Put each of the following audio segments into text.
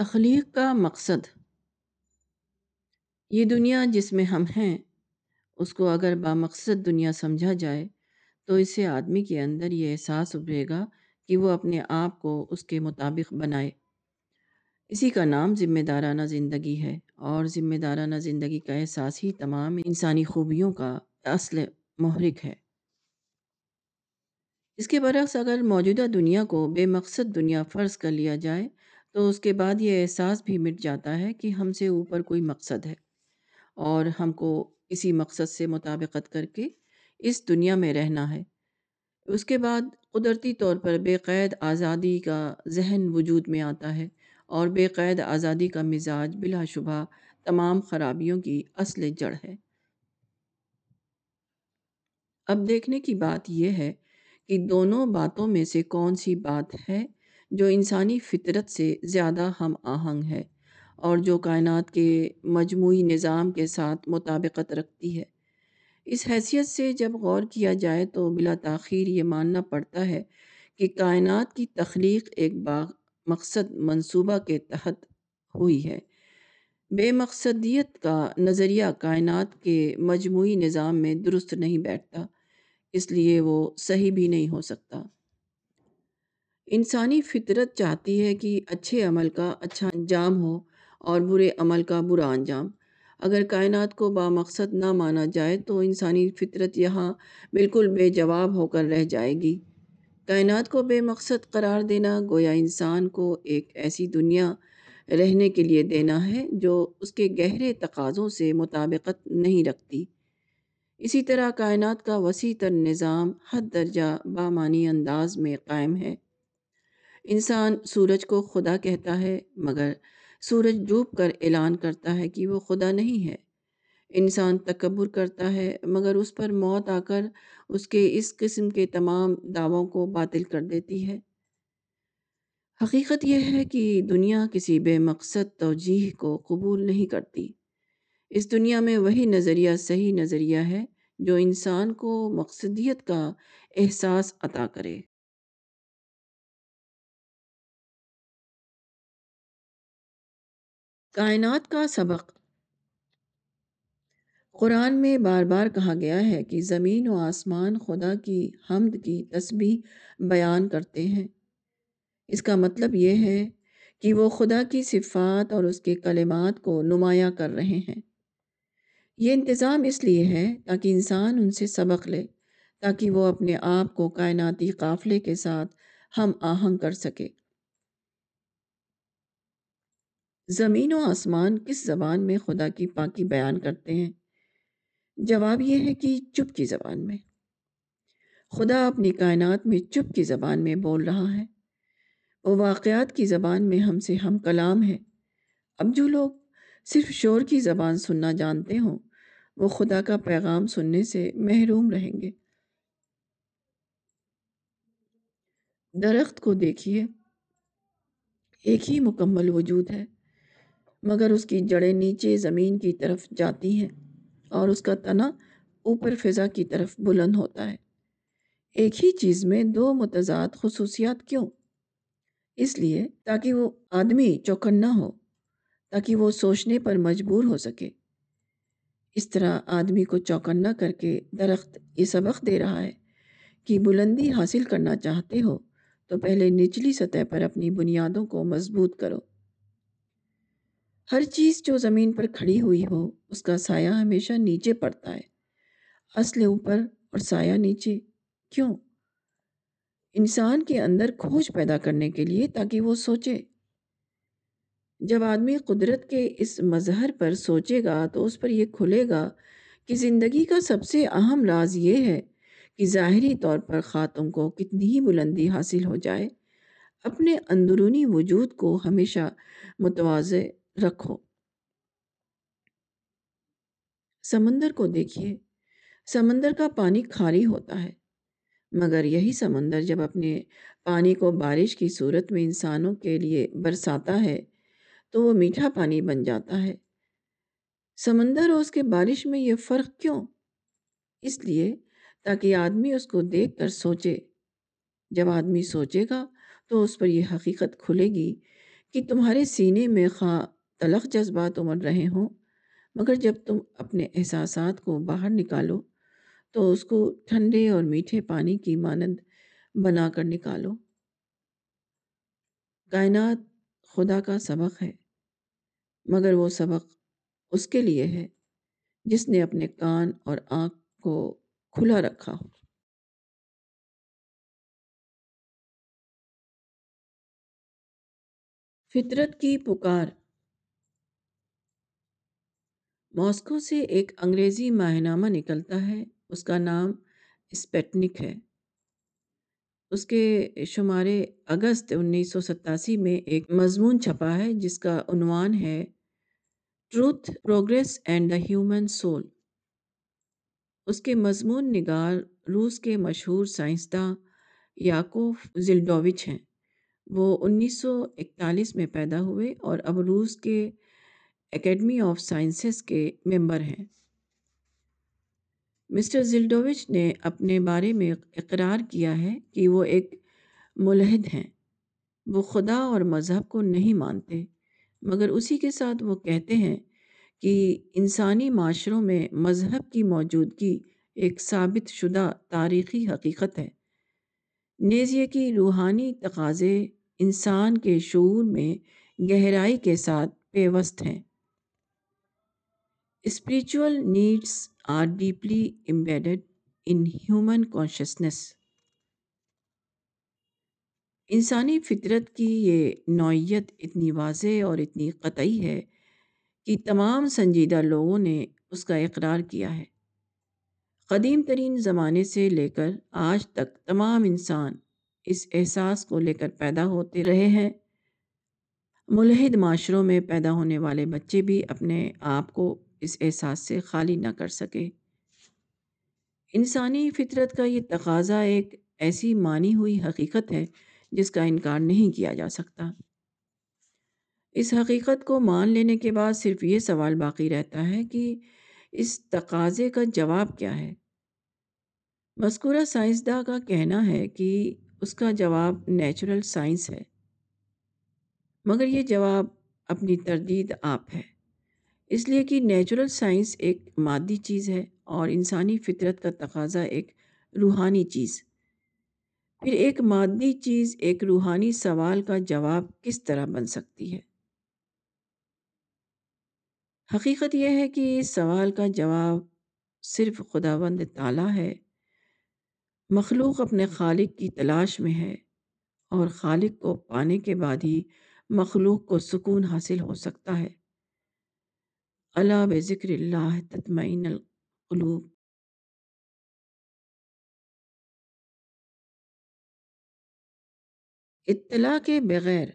تخلیق کا مقصد۔ یہ دنیا جس میں ہم ہیں، اس کو اگر بامقصد دنیا سمجھا جائے، تو اس سے آدمی کے اندر یہ احساس ابھرے گا کہ وہ اپنے آپ کو اس کے مطابق بنائے۔ اسی کا نام ذمہ دارانہ زندگی ہے اور ذمہ دارانہ زندگی کا احساس ہی تمام انسانی خوبیوں کا اصل محرک ہے۔ اس کے برعکس اگر موجودہ دنیا کو بے مقصد دنیا فرض کر لیا جائے تو اس کے بعد یہ احساس بھی مٹ جاتا ہے کہ ہم سے اوپر کوئی مقصد ہے اور ہم کو اسی مقصد سے مطابقت کر کے اس دنیا میں رہنا ہے۔ اس کے بعد قدرتی طور پر بے قید آزادی کا ذہن وجود میں آتا ہے اور بے قید آزادی کا مزاج بلا شبہ تمام خرابیوں کی اصل جڑ ہے۔ اب دیکھنے کی بات یہ ہے کہ دونوں باتوں میں سے کون سی بات ہے جو انسانی فطرت سے زیادہ ہم آہنگ ہے اور جو کائنات کے مجموعی نظام کے ساتھ مطابقت رکھتی ہے۔ اس حیثیت سے جب غور کیا جائے تو بلا تاخیر یہ ماننا پڑتا ہے کہ کائنات کی تخلیق ایک باغ مقصد منصوبہ کے تحت ہوئی ہے۔ بے مقصدیت کا نظریہ کائنات کے مجموعی نظام میں درست نہیں بیٹھتا، اس لیے وہ صحیح بھی نہیں ہو سکتا۔ انسانی فطرت چاہتی ہے کہ اچھے عمل کا اچھا انجام ہو اور برے عمل کا برا انجام۔ اگر کائنات کو بامقصد نہ مانا جائے تو انسانی فطرت یہاں بالکل بے جواب ہو کر رہ جائے گی۔ کائنات کو بے مقصد قرار دینا گویا انسان کو ایک ایسی دنیا رہنے کے لیے دینا ہے جو اس کے گہرے تقاضوں سے مطابقت نہیں رکھتی۔ اسی طرح کائنات کا وسیع تر نظام حد درجہ بامانی انداز میں قائم ہے۔ انسان سورج کو خدا کہتا ہے، مگر سورج ڈوب کر اعلان کرتا ہے کہ وہ خدا نہیں ہے۔ انسان تکبر کرتا ہے، مگر اس پر موت آ کر اس کے اس قسم کے تمام دعووں کو باطل کر دیتی ہے۔ حقیقت یہ ہے کہ دنیا کسی بے مقصد توجیح کو قبول نہیں کرتی۔ اس دنیا میں وہی نظریہ صحیح نظریہ ہے جو انسان کو مقصدیت کا احساس عطا کرے۔ کائنات کا سبق۔ قرآن میں بار بار کہا گیا ہے کہ زمین و آسمان خدا کی حمد کی تسبیح بیان کرتے ہیں۔ اس کا مطلب یہ ہے کہ وہ خدا کی صفات اور اس کے کلمات کو نمایاں کر رہے ہیں۔ یہ انتظام اس لیے ہے تاکہ انسان ان سے سبق لے، تاکہ وہ اپنے آپ کو کائناتی قافلے کے ساتھ ہم آہنگ کر سکے۔ زمین و آسمان کس زبان میں خدا کی پاکی بیان کرتے ہیں؟ جواب یہ ہے کہ چپ کی زبان میں۔ خدا اپنی کائنات میں چپ کی زبان میں بول رہا ہے۔ وہ واقعات کی زبان میں ہم سے ہم کلام ہے۔ اب جو لوگ صرف شور کی زبان سننا جانتے ہوں، وہ خدا کا پیغام سننے سے محروم رہیں گے۔ درخت کو دیکھیے۔ ایک ہی مکمل وجود ہے۔ مگر اس کی جڑیں نیچے زمین کی طرف جاتی ہیں اور اس کا تنا اوپر فضا کی طرف بلند ہوتا ہے۔ ایک ہی چیز میں دو متضاد خصوصیات کیوں؟ اس لیے تاکہ وہ آدمی چوکنا ہو، تاکہ وہ سوچنے پر مجبور ہو سکے۔ اس طرح آدمی کو چوکنا کر کے درخت یہ سبق دے رہا ہے کہ بلندی حاصل کرنا چاہتے ہو تو پہلے نچلی سطح پر اپنی بنیادوں کو مضبوط کرو۔ ہر چیز جو زمین پر کھڑی ہوئی ہو، اس کا سایہ ہمیشہ نیچے پڑتا ہے۔ اصل اوپر اور سایہ نیچے، کیوں؟ انسان کے اندر کھوج پیدا کرنے کے لیے تاکہ وہ سوچے۔ جب آدمی قدرت کے اس مظہر پر سوچے گا تو اس پر یہ کھلے گا کہ زندگی کا سب سے اہم راز یہ ہے کہ ظاہری طور پر خاتم کو کتنی ہی بلندی حاصل ہو جائے۔ اپنے اندرونی وجود کو ہمیشہ متوازے رکھو سمندر کو دیکھیے سمندر کا پانی کھاری ہوتا ہے مگر یہی سمندر جب اپنے پانی کو بارش کی صورت میں انسانوں کے لیے برساتا ہے تو وہ میٹھا پانی بن جاتا ہے سمندر اور اس کے بارش میں یہ فرق کیوں اس لیے تاکہ آدمی اس کو دیکھ کر سوچے جب آدمی سوچے گا تو اس پر یہ حقیقت کھلے گی کہ تمہارے سینے میں خواہ تلخ جذبات امڑ رہے ہوں، مگر جب تم اپنے احساسات کو باہر نکالو تو اس کو ٹھنڈے اور میٹھے پانی کی مانند بنا کر نکالو۔ کائنات خدا کا سبق ہے، مگر وہ سبق اس کے لیے ہے جس نے اپنے کان اور آنکھ کو کھلا رکھا۔ ہو فطرت کی پکار ماسکو سے ایک انگریزی ماہ نامہ نکلتا ہے۔ اس کا نام اسپیٹنک ہے۔ اس کے شمارے اگست انیس سو ستاسی میں ایک مضمون چھپا ہے، جس کا عنوان ہے truth progress and the human soul اس کے مضمون نگار روس کے مشہور سائنسداں یاکوف زلڈووچ ہیں۔ وہ انیس سو اکتالیس میں پیدا ہوئے اور اب روس کے اکیڈمی آف سائنسز کے ممبر ہیں۔ مسٹر زلڈووچ نے اپنے بارے میں اقرار کیا ہے کہ وہ ایک ملحد ہیں۔ وہ خدا اور مذہب کو نہیں مانتے، مگر اسی کے ساتھ وہ کہتے ہیں کہ انسانی معاشروں میں مذہب کی موجودگی ایک ثابت شدہ تاریخی حقیقت ہے۔ نیز یہ کہ روحانی تقاضے انسان کے شعور میں گہرائی کے ساتھ پیوست ہیں۔ Spiritual needs are deeply embedded in human consciousness انسانی فطرت کی یہ نوعیت اتنی واضح اور اتنی قطعی ہے کہ تمام سنجیدہ لوگوں نے اس کا اقرار کیا ہے۔ قدیم ترین زمانے سے لے کر آج تک تمام انسان اس احساس کو لے کر پیدا ہوتے رہے ہیں۔ ملحد معاشروں میں پیدا ہونے والے بچے بھی اپنے آپ کو اس احساس سے خالی نہ کر سکے۔ انسانی فطرت کا یہ تقاضا ایک ایسی مانی ہوئی حقیقت ہے جس کا انکار نہیں کیا جا سکتا۔ اس حقیقت کو مان لینے کے بعد صرف یہ سوال باقی رہتا ہے کہ اس تقاضے کا جواب کیا ہے۔ مذکورہ سائنسداں کا کہنا ہے کہ اس کا جواب نیچرل سائنس ہے، مگر یہ جواب اپنی تردید آپ ہے۔ اس لیے کہ نیچرل سائنس ایک مادی چیز ہے اور انسانی فطرت کا تقاضا ایک روحانی چیز۔ پھر ایک مادی چیز، ایک روحانی سوال کا جواب کس طرح بن سکتی ہے؟ حقیقت یہ ہے کہ اس سوال کا جواب صرف خداوند تعالیٰ ہے۔ مخلوق اپنے خالق کی تلاش میں ہے اور خالق کو پانے کے بعد ہی مخلوق کو سکون حاصل ہو سکتا ہے۔ اللہ بذکر اللہ تطمئن القلوب؟ اطلاع کے بغیر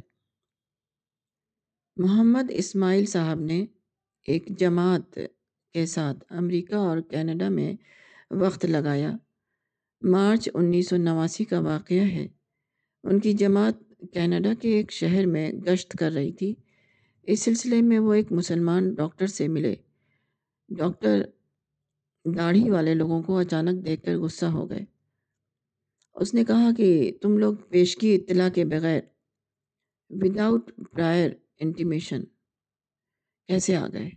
محمد اسماعیل صاحب نے ایک جماعت کے ساتھ امریکہ اور کینیڈا میں وقت لگایا۔ مارچ انیس سو نواسی کا واقعہ ہے۔ ان کی جماعت کینیڈا کے ایک شہر میں گشت کر رہی تھی۔ اس سلسلے میں وہ ایک مسلمان ڈاکٹر سے ملے۔ ڈاکٹر داڑھی والے لوگوں کو اچانک دیکھ کر غصہ ہو گئے۔ اس نے کہا کہ تم لوگ پیشگی اطلاع کے بغیر وداؤٹ پرائر انٹیمیشن کیسے آ گئے؟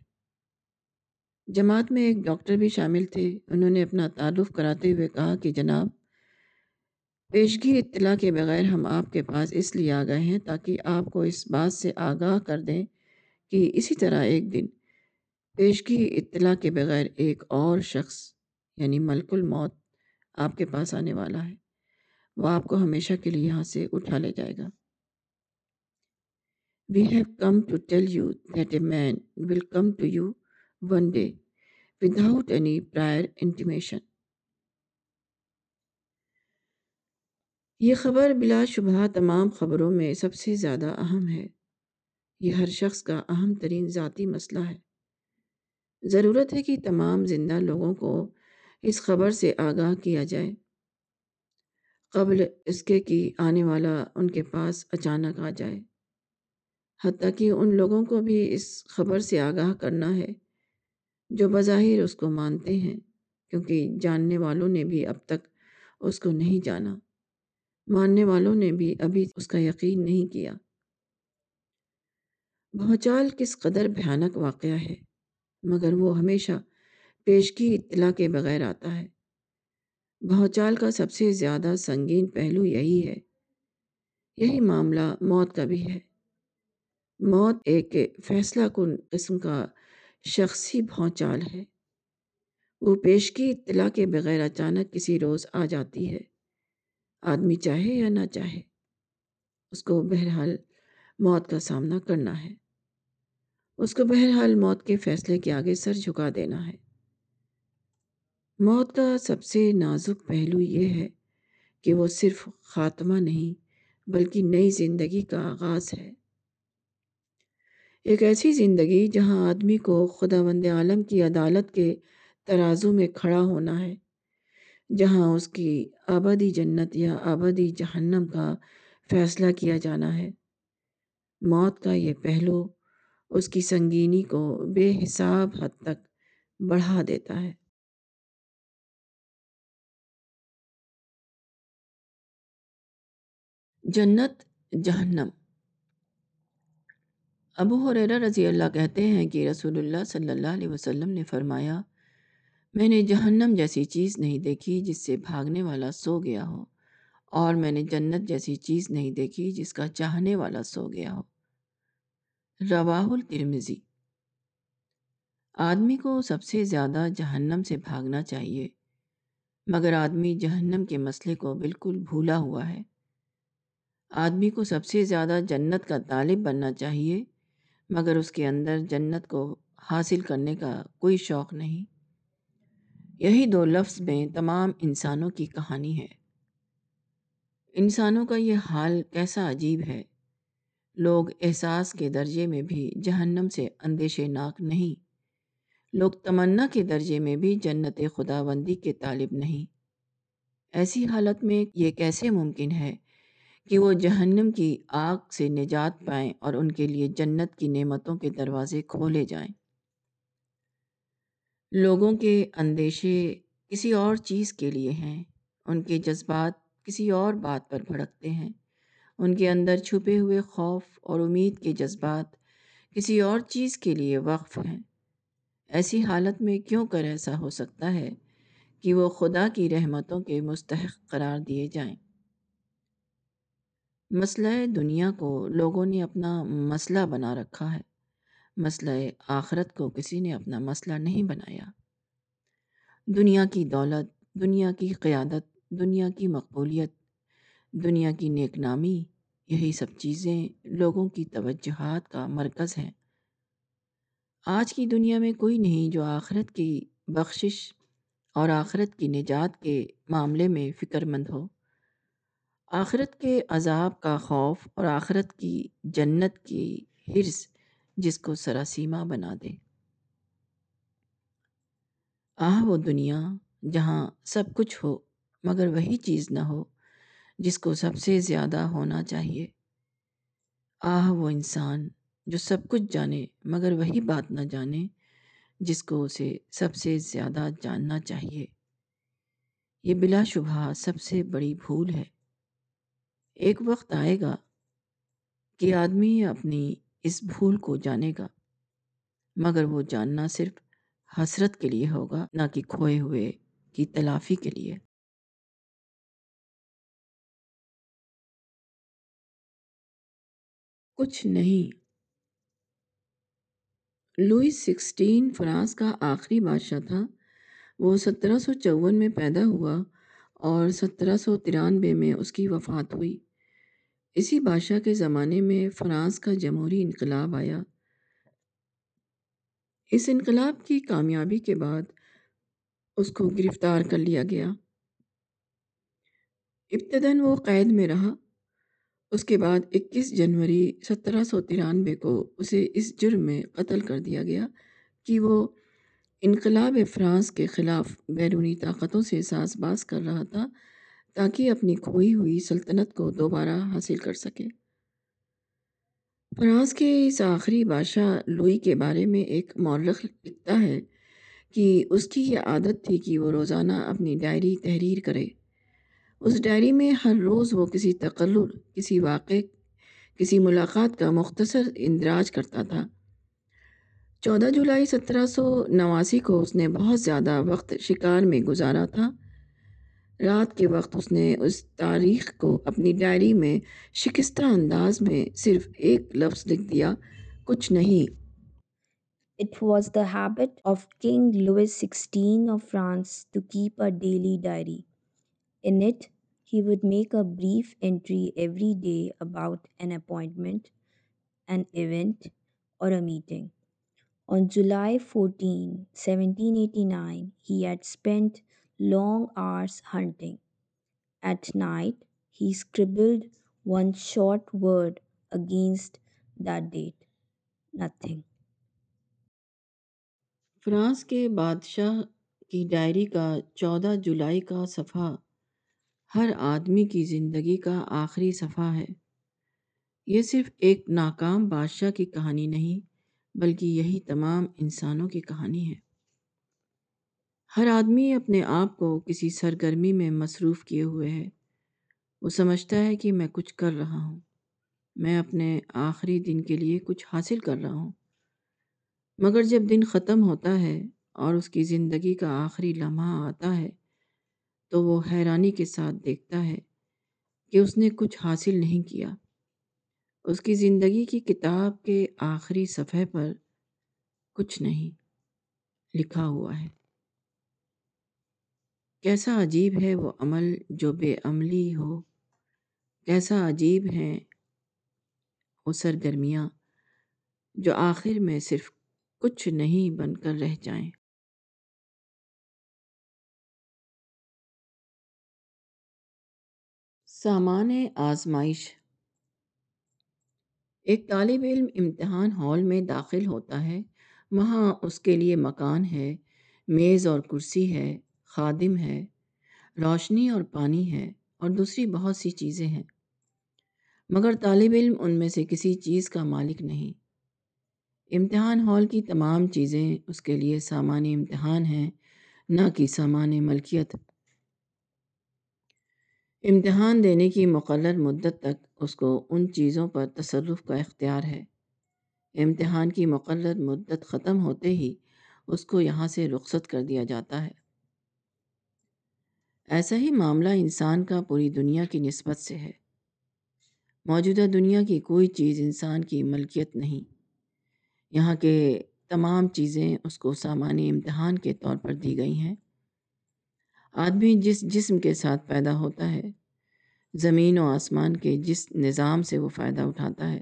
جماعت میں ایک ڈاکٹر بھی شامل تھے۔ انہوں نے اپنا تعارف کراتے ہوئے کہا کہ جناب، پیشگی اطلاع کے بغیر ہم آپ کے پاس اس لیے آ گئے ہیں تاکہ آپ کو اس بات سے آگاہ کر دیں کہ اسی طرح ایک دن پیشگی اطلاع کے بغیر ایک اور شخص یعنی ملک الموت، آپ کے پاس آنے والا ہے۔ وہ آپ کو ہمیشہ کے لیے یہاں سے اٹھا لے جائے گا۔ We have come to tell you that a man will come to you one day without any prior intimation. یہ خبر بلا شبہ تمام خبروں میں سب سے زیادہ اہم ہے۔ یہ ہر شخص کا اہم ترین ذاتی مسئلہ ہے۔ ضرورت ہے کہ تمام زندہ لوگوں کو اس خبر سے آگاہ کیا جائے۔ قبل اس کے کہ آنے والا ان کے پاس اچانک آ جائے۔ حتیٰ کہ ان لوگوں کو بھی اس خبر سے آگاہ کرنا ہے، جو بظاہر اس کو مانتے ہیں، کیونکہ جاننے والوں نے بھی اب تک اس کو نہیں جانا۔ ماننے والوں نے بھی ابھی اس کا یقین نہیں کیا۔ بھونچال کس قدر بھیانک واقعہ ہے، مگر وہ ہمیشہ پیشگی اطلاع کے بغیر آتا ہے۔ بھونچال کا سب سے زیادہ سنگین پہلو یہی ہے۔ یہی معاملہ موت کا بھی ہے۔ موت ایک فیصلہ کن قسم کا شخصی بھونچال ہے۔ وہ پیشگی اطلاع کے بغیر اچانک کسی روز آ جاتی ہے۔ آدمی چاہے یا نہ چاہے، اس کو بہرحال موت کا سامنا کرنا ہے۔ اس کو بہرحال موت کے فیصلے کے آگے سر جھکا دینا ہے۔ موت کا سب سے نازک پہلو یہ ہے کہ وہ صرف خاتمہ نہیں، بلکہ نئی زندگی کا آغاز ہے۔ ایک ایسی زندگی جہاں آدمی کو خدا بند عالم کی عدالت کے ترازو میں کھڑا ہونا ہے، جہاں اس کی آبادی جنت یا آبادی جہنم کا فیصلہ کیا جانا ہے۔ موت کا یہ پہلو اس کی سنگینی کو بے حساب حد تک بڑھا دیتا ہے۔ جنت، جہنم۔ ابو حریرہ رضی اللہ کہتے ہیں کہ رسول اللہ صلی اللہ علیہ وسلم نے فرمایا، میں نے جہنم جیسی چیز نہیں دیکھی جس سے بھاگنے والا سو گیا ہو۔ اور میں نے جنت جیسی چیز نہیں دیکھی جس کا چاہنے والا سو گیا ہو۔ رواہ الترمزی آدمی کو سب سے زیادہ جہنم سے بھاگنا چاہیے، مگر آدمی جہنم کے مسئلے کو بالکل بھولا ہوا ہے۔ آدمی کو سب سے زیادہ جنت کا طالب بننا چاہیے، مگر اس کے اندر جنت کو حاصل کرنے کا کوئی شوق نہیں۔ یہی دو لفظ میں تمام انسانوں کی کہانی ہے۔ انسانوں کا یہ حال کیسا عجیب ہے؟ لوگ احساس کے درجے میں بھی جہنم سے اندیش ناک نہیں۔ لوگ تمنا کے درجے میں بھی جنت خدا بندی کے طالب نہیں۔ ایسی حالت میں یہ کیسے ممکن ہے کہ وہ جہنم کی آگ سے نجات پائیں اور ان کے لیے جنت کی نعمتوں کے دروازے کھولے جائیں؟ لوگوں کے اندیشے کسی اور چیز کے لیے ہیں۔ ان کے جذبات کسی اور بات پر بھڑکتے ہیں۔ ان کے اندر چھپے ہوئے خوف اور امید کے جذبات کسی اور چیز کے لیے وقف ہیں۔ ایسی حالت میں کیوں کر ایسا ہو سکتا ہے کہ وہ خدا کی رحمتوں کے مستحق قرار دیے جائیں؟ مسئلہ دنیا کو لوگوں نے اپنا مسئلہ بنا رکھا ہے۔ مسئلہ آخرت کو کسی نے اپنا مسئلہ نہیں بنایا۔ دنیا کی دولت، دنیا کی قیادت دنیا کی مقبولیت، دنیا کی نیک نامی، یہی سب چیزیں لوگوں کی توجہات کا مرکز ہیں۔ آج کی دنیا میں کوئی نہیں جو آخرت کی بخشش اور آخرت کی نجات کے معاملے میں فکر مند ہو۔ آخرت کے عذاب کا خوف اور آخرت کی جنت کی حرص جس کو سراسیمہ بنا دے۔ آہ وہ دنیا جہاں سب کچھ ہو مگر وہی چیز نہ ہو جس کو سب سے زیادہ ہونا چاہیے۔ آہ، وہ انسان جو سب کچھ جانے مگر وہی بات نہ جانے جس کو اسے سب سے زیادہ جاننا چاہیے۔ یہ بلا شبہ سب سے بڑی بھول ہے۔ ایک وقت آئے گا کہ آدمی اپنی اس بھول کو جانے گا، مگر وہ جاننا صرف حسرت کے لیے ہوگا، نہ کہ کھوئے ہوئے کی تلافی کے لیے۔ کچھ نہیں۔ لوئس سکسٹین فرانس کا آخری بادشاہ تھا۔ وہ سترہ سو چون میں پیدا ہوا اور سترہ سو ترانوے میں اس کی وفات ہوئی۔ اسی بادشاہ کے زمانے میں فرانس کا جمہوری انقلاب آیا۔ اس انقلاب کی کامیابی کے بعد اس کو گرفتار کر لیا گیا۔ ابتداً وہ قید میں رہا۔ اس کے بعد اکیس جنوری سترہ سو ترانوے کو اسے اس جرم میں قتل کر دیا گیا کہ وہ انقلاب فرانس کے خلاف بیرونی طاقتوں سے ساز باز کر رہا تھا تاکہ اپنی کھوئی ہوئی سلطنت کو دوبارہ حاصل کر سکے۔ فرانس کے اس آخری بادشاہ لوئی کے بارے میں ایک مورخ لکھتا ہے کہ اس کی یہ عادت تھی کہ وہ روزانہ اپنی ڈائری تحریر کرے۔ اس ڈائری میں ہر روز وہ کسی تقرر کسی واقعے، کسی ملاقات کا مختصر اندراج کرتا تھا۔ چودہ جولائی سترہ سو نواسی کو اس نے بہت زیادہ وقت شکار میں گزارا تھا۔ رات کے وقت اس نے اس تاریخ کو اپنی ڈائری میں شکستہ انداز میں صرف ایک لفظ لکھ دیا، کچھ نہیں۔ It was the habit of King Louis XVI of France to keep a daily diary. In it, he would make a brief entry every day about an appointment, an event, or a meeting. On July 14, 1789, he had spent long hours hunting. At night, he scribbled one short word against that date nothing. فرانس کے بادشاہ کی diary کا چودہ جولائی کا صفحہ ہر آدمی کی زندگی کا آخری صفحہ ہے۔ یہ صرف ایک ناکام بادشاہ کی کہانی نہیں، بلکہ یہی تمام انسانوں کی کہانی ہے۔ ہر آدمی اپنے آپ کو کسی سرگرمی میں مصروف کیے ہوئے ہے۔ وہ سمجھتا ہے کہ میں کچھ کر رہا ہوں۔ میں اپنے آخری دن کے لیے کچھ حاصل کر رہا ہوں۔ مگر جب دن ختم ہوتا ہے اور اس کی زندگی کا آخری لمحہ آتا ہے تو وہ حیرانی کے ساتھ دیکھتا ہے کہ اس نے کچھ حاصل نہیں کیا۔ اس کی زندگی کی کتاب کے آخری صفحے پر کچھ نہیں لکھا ہوا ہے۔ کیسا عجیب ہے وہ عمل جو بے عملی ہو۔ کیسا عجیب ہے وہ سرگرمیاں جو آخر میں صرف کچھ نہیں بن کر رہ جائیں۔ سامان آزمائش۔ ایک طالب علم امتحان ہال میں داخل ہوتا ہے۔ وہاں اس کے لیے مکان ہے، میز اور کرسی ہے، خادم ہے، روشنی اور پانی ہے اور دوسری بہت سی چیزیں ہیں۔ مگر طالب علم ان میں سے کسی چیز کا مالک نہیں۔ امتحان ہال کی تمام چیزیں اس کے لیے سامان امتحان ہیں، نہ کہ سامان ملکیت۔ امتحان دینے کی مقرر مدت تک اس کو ان چیزوں پر تصرف کا اختیار ہے۔ امتحان کی مقرر مدت ختم ہوتے ہی اس کو یہاں سے رخصت کر دیا جاتا ہے۔ ایسا ہی معاملہ انسان کا پوری دنیا کی نسبت سے ہے۔ موجودہ دنیا کی کوئی چیز انسان کی ملکیت نہیں۔ یہاں کے تمام چیزیں اس کو سامانی امتحان کے طور پر دی گئی ہیں۔ آدمی جس جسم کے ساتھ پیدا ہوتا ہے، زمین و آسمان کے جس نظام سے وہ فائدہ اٹھاتا ہے۔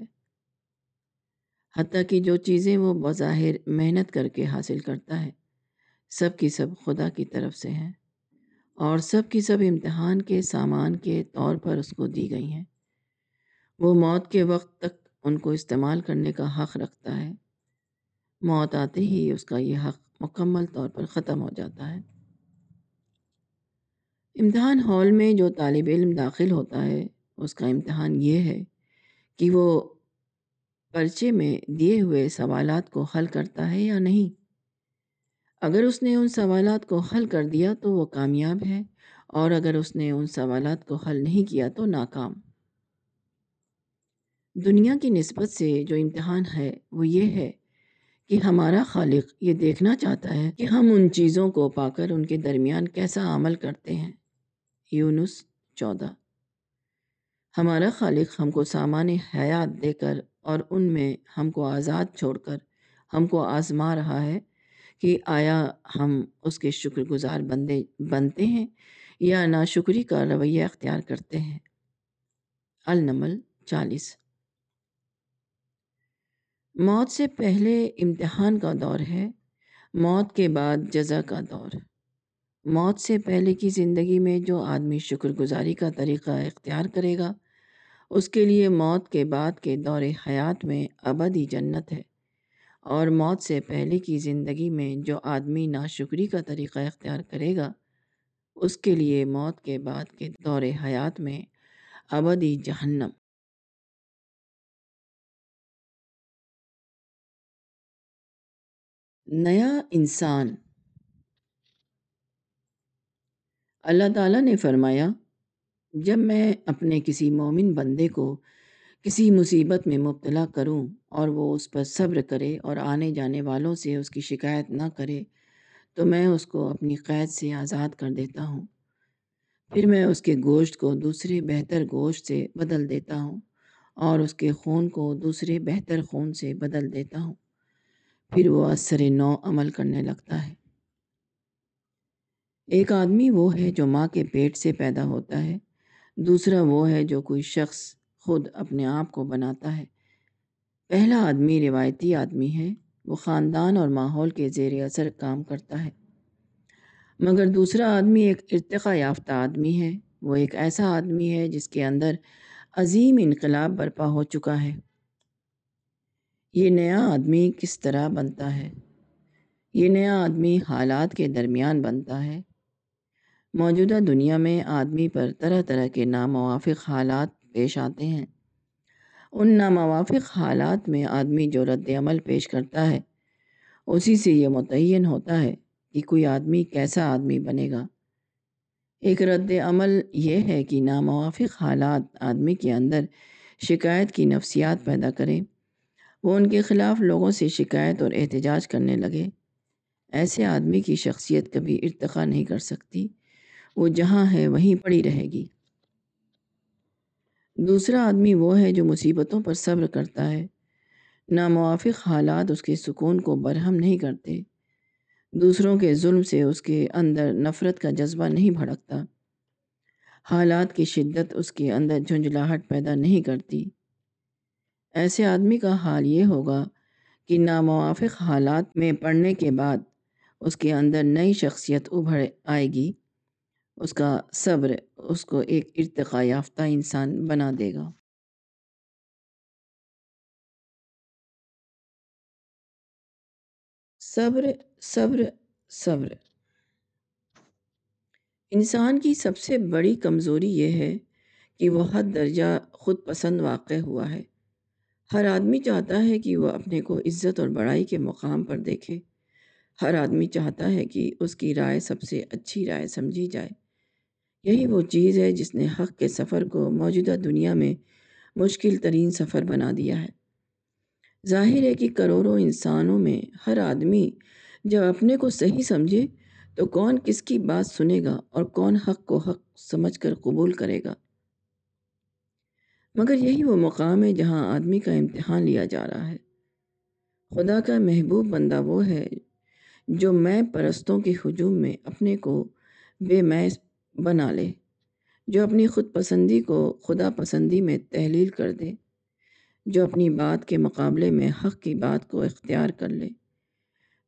حتیٰ کہ جو چیزیں وہ بظاہر محنت کر کے حاصل کرتا ہے، سب کی سب خدا کی طرف سے ہیں۔ اور سب کی سب امتحان کے سامان کے طور پر اس کو دی گئی ہیں۔ وہ موت کے وقت تک ان کو استعمال کرنے کا حق رکھتا ہے۔ موت آتے ہی اس کا یہ حق مکمل طور پر ختم ہو جاتا ہے۔ امتحان ہال میں جو طالب علم داخل ہوتا ہے، اس کا امتحان یہ ہے کہ وہ پرچے میں دیے ہوئے سوالات کو حل کرتا ہے یا نہیں۔ اگر اس نے ان سوالات کو حل کر دیا تو وہ کامیاب ہے، اور اگر اس نے ان سوالات کو حل نہیں کیا تو ناکام۔ دنیا کی نسبت سے جو امتحان ہے، وہ یہ ہے کہ ہمارا خالق یہ دیکھنا چاہتا ہے کہ ہم ان چیزوں کو پا کر ان کے درمیان کیسا عمل کرتے ہیں۔ یونس چودہ۔ ہمارا خالق ہم کو سامان حیات دے کر اور ان میں ہم کو آزاد چھوڑ کر ہم کو آزما رہا ہے کہ آیا ہم اس کے شکر گزار بندے بنتے ہیں یا ناشکری کا رویہ اختیار کرتے ہیں۔ النمل چالیس۔ موت سے پہلے امتحان کا دور ہے، موت کے بعد جزا کا دور۔ موت سے پہلے کی زندگی میں جو آدمی شکر گزاری کا طریقہ اختیار کرے گا، اس کے لیے موت کے بعد کے دور حیات میں ابدی جنت ہے۔ اور موت سے پہلے کی زندگی میں جو آدمی ناشکری کا طریقہ اختیار کرے گا، اس کے لیے موت کے بعد کے دور حیات میں ابدی جہنم۔ نیا انسان اللہ تعالیٰ نے فرمایا، جب میں اپنے کسی مومن بندے کو کسی مصیبت میں مبتلا کروں اور وہ اس پر صبر کرے اور آنے جانے والوں سے اس کی شکایت نہ کرے، تو میں اس کو اپنی قید سے آزاد کر دیتا ہوں۔ پھر میں اس کے گوشت کو دوسرے بہتر گوشت سے بدل دیتا ہوں اور اس کے خون کو دوسرے بہتر خون سے بدل دیتا ہوں۔ پھر وہ اثر نو عمل کرنے لگتا ہے۔ ایک آدمی وہ ہے جو ماں کے پیٹ سے پیدا ہوتا ہے، دوسرا وہ ہے جو کوئی شخص خود اپنے آپ کو بناتا ہے۔ پہلا آدمی روایتی آدمی ہے، وہ خاندان اور ماحول کے زیر اثر کام کرتا ہے۔ مگر دوسرا آدمی ایک ارتقا یافتہ آدمی ہے، وہ ایک ایسا آدمی ہے جس کے اندر عظیم انقلاب برپا ہو چکا ہے۔ یہ نیا آدمی کس طرح بنتا ہے؟ یہ نیا آدمی حالات کے درمیان بنتا ہے موجودہ دنیا میں آدمی پر طرح طرح کے ناموافق حالات پیش آتے ہیں۔ ان ناموافق حالات میں آدمی جو رد عمل پیش کرتا ہے، اسی سے یہ متعین ہوتا ہے کہ کوئی آدمی کیسا آدمی بنے گا۔ ایک رد عمل یہ ہے کہ ناموافق حالات آدمی کے اندر شکایت کی نفسیات پیدا کریں۔ وہ ان کے خلاف لوگوں سے شکایت اور احتجاج کرنے لگے۔ ایسے آدمی کی شخصیت کبھی ارتقا نہیں کر سکتی۔ وہ جہاں ہے وہیں پڑی رہے گی۔ دوسرا آدمی وہ ہے جو مصیبتوں پر صبر کرتا ہے۔ ناموافق حالات اس کے سکون کو برہم نہیں کرتے۔ دوسروں کے ظلم سے اس کے اندر نفرت کا جذبہ نہیں بھڑکتا۔ حالات کی شدت اس کے اندر جھنجھلاہٹ پیدا نہیں کرتی۔ ایسے آدمی کا حال یہ ہوگا کہ ناموافق حالات میں پڑھنے کے بعد اس کے اندر نئی شخصیت ابھر آئے گی۔ اس کا صبر، اس کو ایک ارتقا یافتہ انسان بنا دے گا۔ صبر صبر صبر۔ انسان کی سب سے بڑی کمزوری یہ ہے کہ وہ حد درجہ خود پسند واقع ہوا ہے۔ ہر آدمی چاہتا ہے کہ وہ اپنے کو عزت اور بڑائی کے مقام پر دیکھے۔ ہر آدمی چاہتا ہے کہ اس کی رائے سب سے اچھی رائے سمجھی جائے۔ یہی وہ چیز ہے جس نے حق کے سفر کو موجودہ دنیا میں مشکل ترین سفر بنا دیا ہے۔ ظاہر ہے کہ کروڑوں انسانوں میں ہر آدمی جب اپنے کو صحیح سمجھے تو کون کس کی بات سنے گا اور کون حق کو حق سمجھ کر قبول کرے گا۔ مگر یہی وہ مقام ہے جہاں آدمی کا امتحان لیا جا رہا ہے۔ خدا کا محبوب بندہ وہ ہے جو میں پرستوں کے ہجوم میں اپنے کو بے میں بنا لے۔ جو اپنی خود پسندی کو خدا پسندی میں تحلیل کر دے۔ جو اپنی بات کے مقابلے میں حق کی بات کو اختیار کر لے۔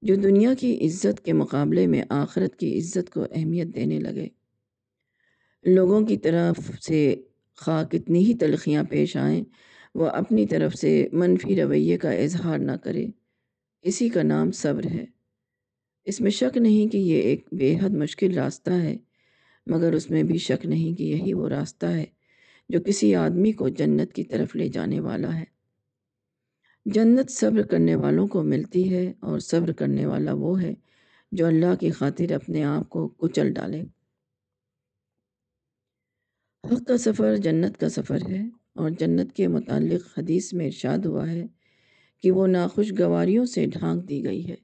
جو دنیا کی عزت کے مقابلے میں آخرت کی عزت کو اہمیت دینے لگے۔ لوگوں کی طرف سے خواہ کتنی ہی تلخیاں پیش آئیں، وہ اپنی طرف سے منفی رویے کا اظہار نہ کرے۔ اسی کا نام صبر ہے۔ اس میں شک نہیں کہ یہ ایک بے حد مشکل راستہ ہے۔ مگر اس میں بھی شک نہیں کہ یہی وہ راستہ ہے جو کسی آدمی کو جنت کی طرف لے جانے والا ہے۔ جنت صبر کرنے والوں کو ملتی ہے اور صبر کرنے والا وہ ہے جو اللہ کی خاطر اپنے آپ کو کچل ڈالے۔ حق کا سفر جنت کا سفر ہے اور جنت کے متعلق حدیث میں ارشاد ہوا ہے کہ وہ ناخوشگواریوں سے ڈھانک دی گئی ہے۔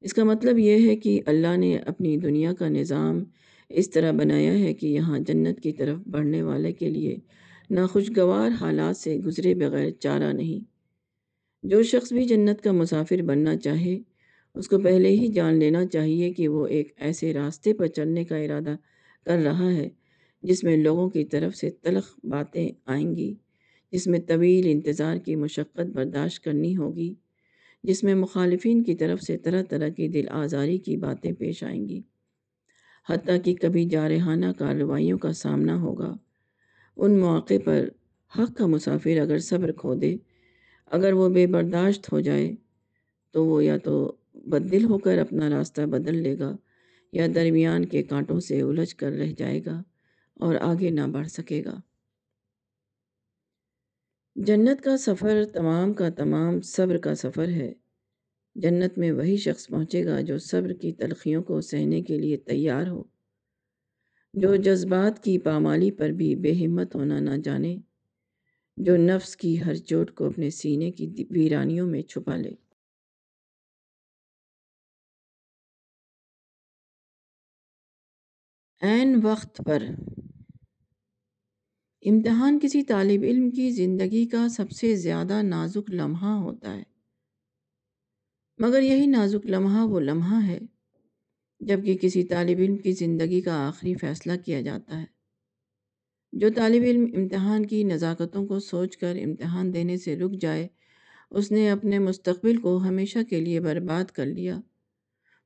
اس کا مطلب یہ ہے کہ اللہ نے اپنی دنیا کا نظام اس طرح بنایا ہے کہ یہاں جنت کی طرف بڑھنے والے کے لیے ناخوشگوار حالات سے گزرے بغیر چارہ نہیں۔ جو شخص بھی جنت کا مسافر بننا چاہے، اس کو پہلے ہی جان لینا چاہیے کہ وہ ایک ایسے راستے پر چلنے کا ارادہ کر رہا ہے جس میں لوگوں کی طرف سے تلخ باتیں آئیں گی، جس میں طویل انتظار کی مشقت برداشت کرنی ہوگی، جس میں مخالفین کی طرف سے طرح طرح کی دل آزاری کی باتیں پیش آئیں گی۔ حتیٰ کہ کبھی جارحانہ کارروائیوں کا سامنا ہوگا۔ ان مواقع پر حق کا مسافر اگر صبر کھو دے اگر وہ بے برداشت ہو جائے، تو وہ یا تو بدل ہو کر اپنا راستہ بدل لے گا، یا درمیان کے کانٹوں سے الجھ کر رہ جائے گا اور آگے نہ بڑھ سکے گا۔ جنت کا سفر تمام کا تمام، صبر کا سفر ہے۔ جنت میں وہی شخص پہنچے گا جو صبر کی تلخیوں کو سہنے کے لیے تیار ہو۔ جو جذبات کی پامالی پر بھی بے ہمت ہونا نہ جانے، جو نفس کی ہر چوٹ کو اپنے سینے کی ویرانیوں میں چھپا لے۔ عین وقت پر۔ امتحان کسی طالب علم کی زندگی کا سب سے زیادہ نازک لمحہ ہوتا ہے۔ مگر یہی نازک لمحہ وہ لمحہ ہے جبکہ کسی طالب علم کی زندگی کا آخری فیصلہ کیا جاتا ہے۔ جو طالب علم امتحان کی نزاکتوں کو سوچ کر امتحان دینے سے رک جائے، اس نے اپنے مستقبل کو ہمیشہ کے لیے برباد کر لیا۔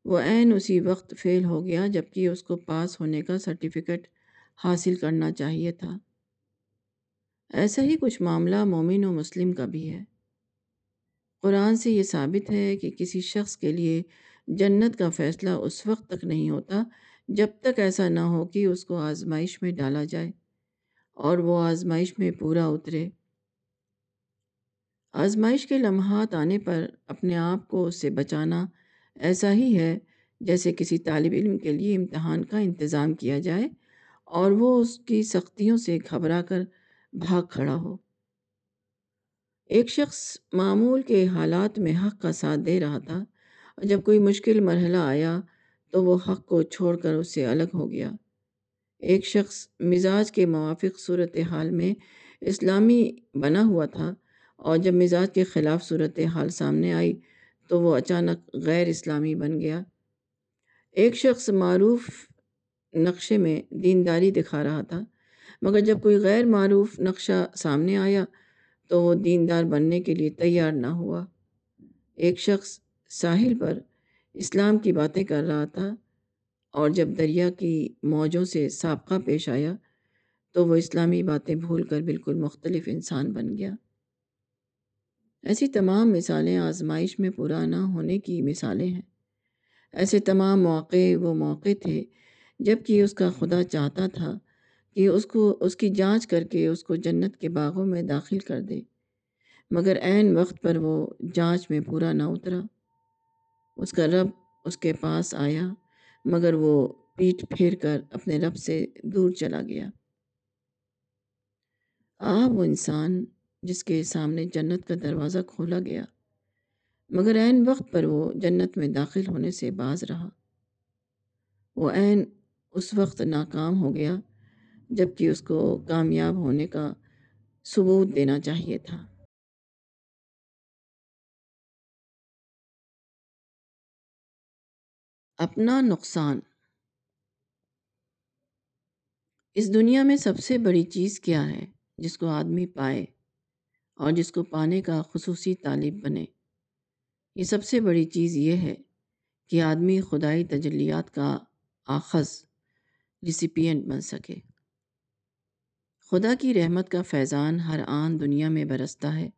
وہ عین اسی وقت فیل ہو گیا جبکہ اس کو پاس ہونے کا سرٹیفکیٹ حاصل کرنا چاہیے تھا۔ ایسا ہی کچھ معاملہ مومن و مسلم کا بھی ہے۔ قرآن سے یہ ثابت ہے کہ کسی شخص کے لیے جنت کا فیصلہ اس وقت تک نہیں ہوتا جب تک ایسا نہ ہو کہ اس کو آزمائش میں ڈالا جائے اور وہ آزمائش میں پورا اترے۔ آزمائش کے لمحات آنے پر اپنے آپ کو اس سے بچانا ایسا ہی ہے جیسے کسی طالب علم کے لیے امتحان کا انتظام کیا جائے اور وہ اس کی سختیوں سے گھبرا کر بھاگ کھڑا ہو۔ ایک شخص معمول کے حالات میں حق کا ساتھ دے رہا تھا۔ اور جب کوئی مشکل مرحلہ آیا تو وہ حق کو چھوڑ کر اس سے الگ ہو گیا۔ ایک شخص مزاج کے موافق صورت حال میں اسلامی بنا ہوا تھا اور جب مزاج کے خلاف صورت حال سامنے آئی تو وہ اچانک غیر اسلامی بن گیا۔ ایک شخص معروف نقشے میں دینداری دکھا رہا تھا، مگر جب کوئی غیر معروف نقشہ سامنے آیا تو وہ دیندار بننے کے لیے تیار نہ ہوا۔ ایک شخص ساحل پر اسلام کی باتیں کر رہا تھا اور جب دریا کی موجوں سے سابقہ پیش آیا تو وہ اسلامی باتیں بھول کر بالکل مختلف انسان بن گیا۔ ایسی تمام مثالیں آزمائش میں پورا نہ ہونے کی مثالیں ہیں۔ ایسے تمام موقع وہ موقع تھے جبکہ اس کا خدا چاہتا تھا کہ اس کو، اس کی جانچ کر کے اس کو جنت کے باغوں میں داخل کر دے۔ مگر عین وقت پر وہ جانچ میں پورا نہ اترا۔ اس کا رب اس کے پاس آیا، مگر وہ پیٹ پھیر کر اپنے رب سے دور چلا گیا۔ آ وہ انسان جس کے سامنے جنت کا دروازہ کھولا گیا، مگر عین وقت پر وہ جنت میں داخل ہونے سے باز رہا۔ وہ عین اس وقت ناکام ہو گیا جبکہ اس کو کامیاب ہونے کا ثبوت دینا چاہیے تھا۔ اپنا نقصان۔ اس دنیا میں سب سے بڑی چیز کیا ہے؟ جس کو آدمی پائے اور جس کو پانے کا خصوصی طالب بنے۔ یہ سب سے بڑی چیز یہ ہے کہ آدمی خدائی تجلیات کا آخذ، ریسیپینٹ بن سکے۔ خدا کی رحمت کا فیضان ہر آن دنیا میں برستا ہے،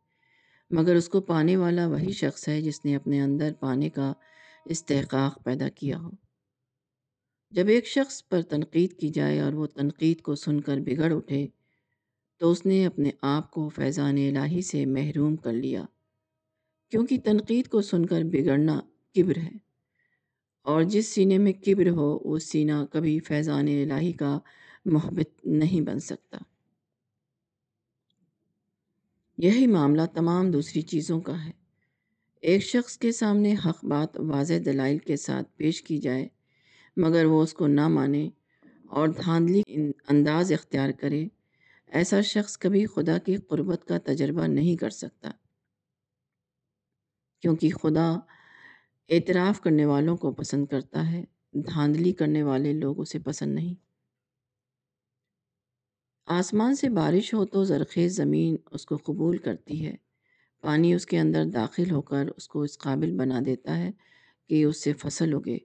مگر اس کو پانے والا وہی شخص ہے جس نے اپنے اندر پانے کا استحقاق پیدا کیا ہو۔ جب ایک شخص پر تنقید کی جائے اور وہ تنقید کو سن کر بگڑ اٹھے، تو اس نے اپنے آپ کو فیضان الہی سے محروم کر لیا، کیونکہ تنقید کو سن کر بگڑنا کبر ہے۔ اور جس سینے میں کبر ہو، وہ سینہ کبھی فیضان الہی کا محبت نہیں بن سکتا۔ یہی معاملہ تمام دوسری چیزوں کا ہے۔ ایک شخص کے سامنے حق بات واضح دلائل کے ساتھ پیش کی جائے، مگر وہ اس کو نہ مانے اور دھاندلی انداز اختیار کرے، ایسا شخص کبھی خدا کی قربت کا تجربہ نہیں کر سکتا۔ کیونکہ خدا اعتراف کرنے والوں کو پسند کرتا ہے، دھاندلی کرنے والے لوگ اسے پسند نہیں۔ آسمان سے بارش ہو تو زرخیز زمین اس کو قبول کرتی ہے۔ پانی اس کے اندر داخل ہو کر اس کو اس قابل بنا دیتا ہے کہ اس سے فصل اگے،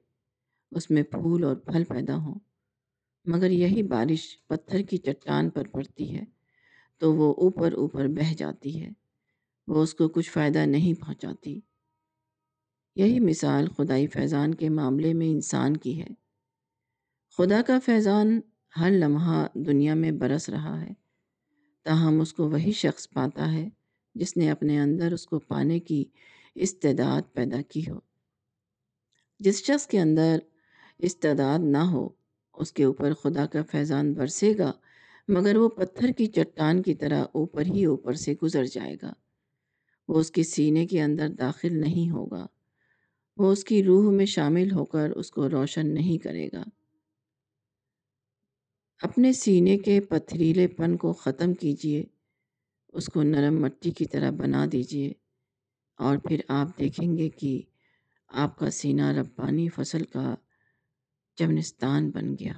اس میں پھول اور پھل پیدا ہوں۔ مگر یہی بارش پتھر کی چٹان پر پڑتی ہے تو وہ اوپر اوپر بہہ جاتی ہے، وہ اس کو کچھ فائدہ نہیں پہنچاتی۔ یہی مثال خدائی فیضان کے معاملے میں انسان کی ہے۔ خدا کا فیضان ہر لمحہ دنیا میں برس رہا ہے۔ تاہم، اس کو وہی شخص پاتا ہے جس نے اپنے اندر اس کو پانے کی استعداد پیدا کی ہو۔ جس شخص کے اندر استعداد نہ ہو، اس کے اوپر خدا کا فیضان برسے گا، مگر وہ پتھر کی چٹان کی طرح اوپر ہی اوپر سے گزر جائے گا۔ وہ اس کے سینے کے اندر داخل نہیں ہوگا۔ وہ اس کی روح میں شامل ہو کر اس کو روشن نہیں کرے گا۔ اپنے سینے کے پتھریلے پن کو ختم کیجیے اس کو نرم مٹی کی طرح بنا دیجیے اور پھر آپ دیکھیں گے کہ آپ کا سینہ ربانی فصل کا چمنستان بن گیا۔